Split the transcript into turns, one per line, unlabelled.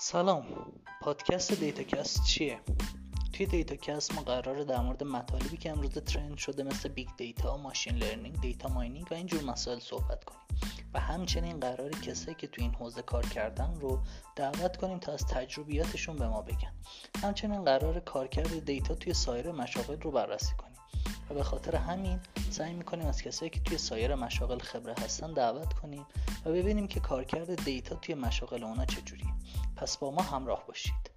سلام. پادکست DataCast چیه؟ توی DataCast ما قراره در مورد مطالبی که امروز trend شده مثل big data، machine learning، data mining و اینجور مسائل صحبت کنیم. و همچنین قراره کسایی که توی این حوزه کار کردن رو دعوت کنیم تا از تجربیاتشون به ما بگن. همچنین قراره کارکرد data توی سایر مشاغل رو بررسی کنیم. و به خاطر همین سعی می‌کنیم از کسایی که توی سایر مشاغل خبره هستن دعوت کنیم و ببینیم که کارکرد دیتا توی مشاغل اونا چجوریه. پس با ما همراه باشید.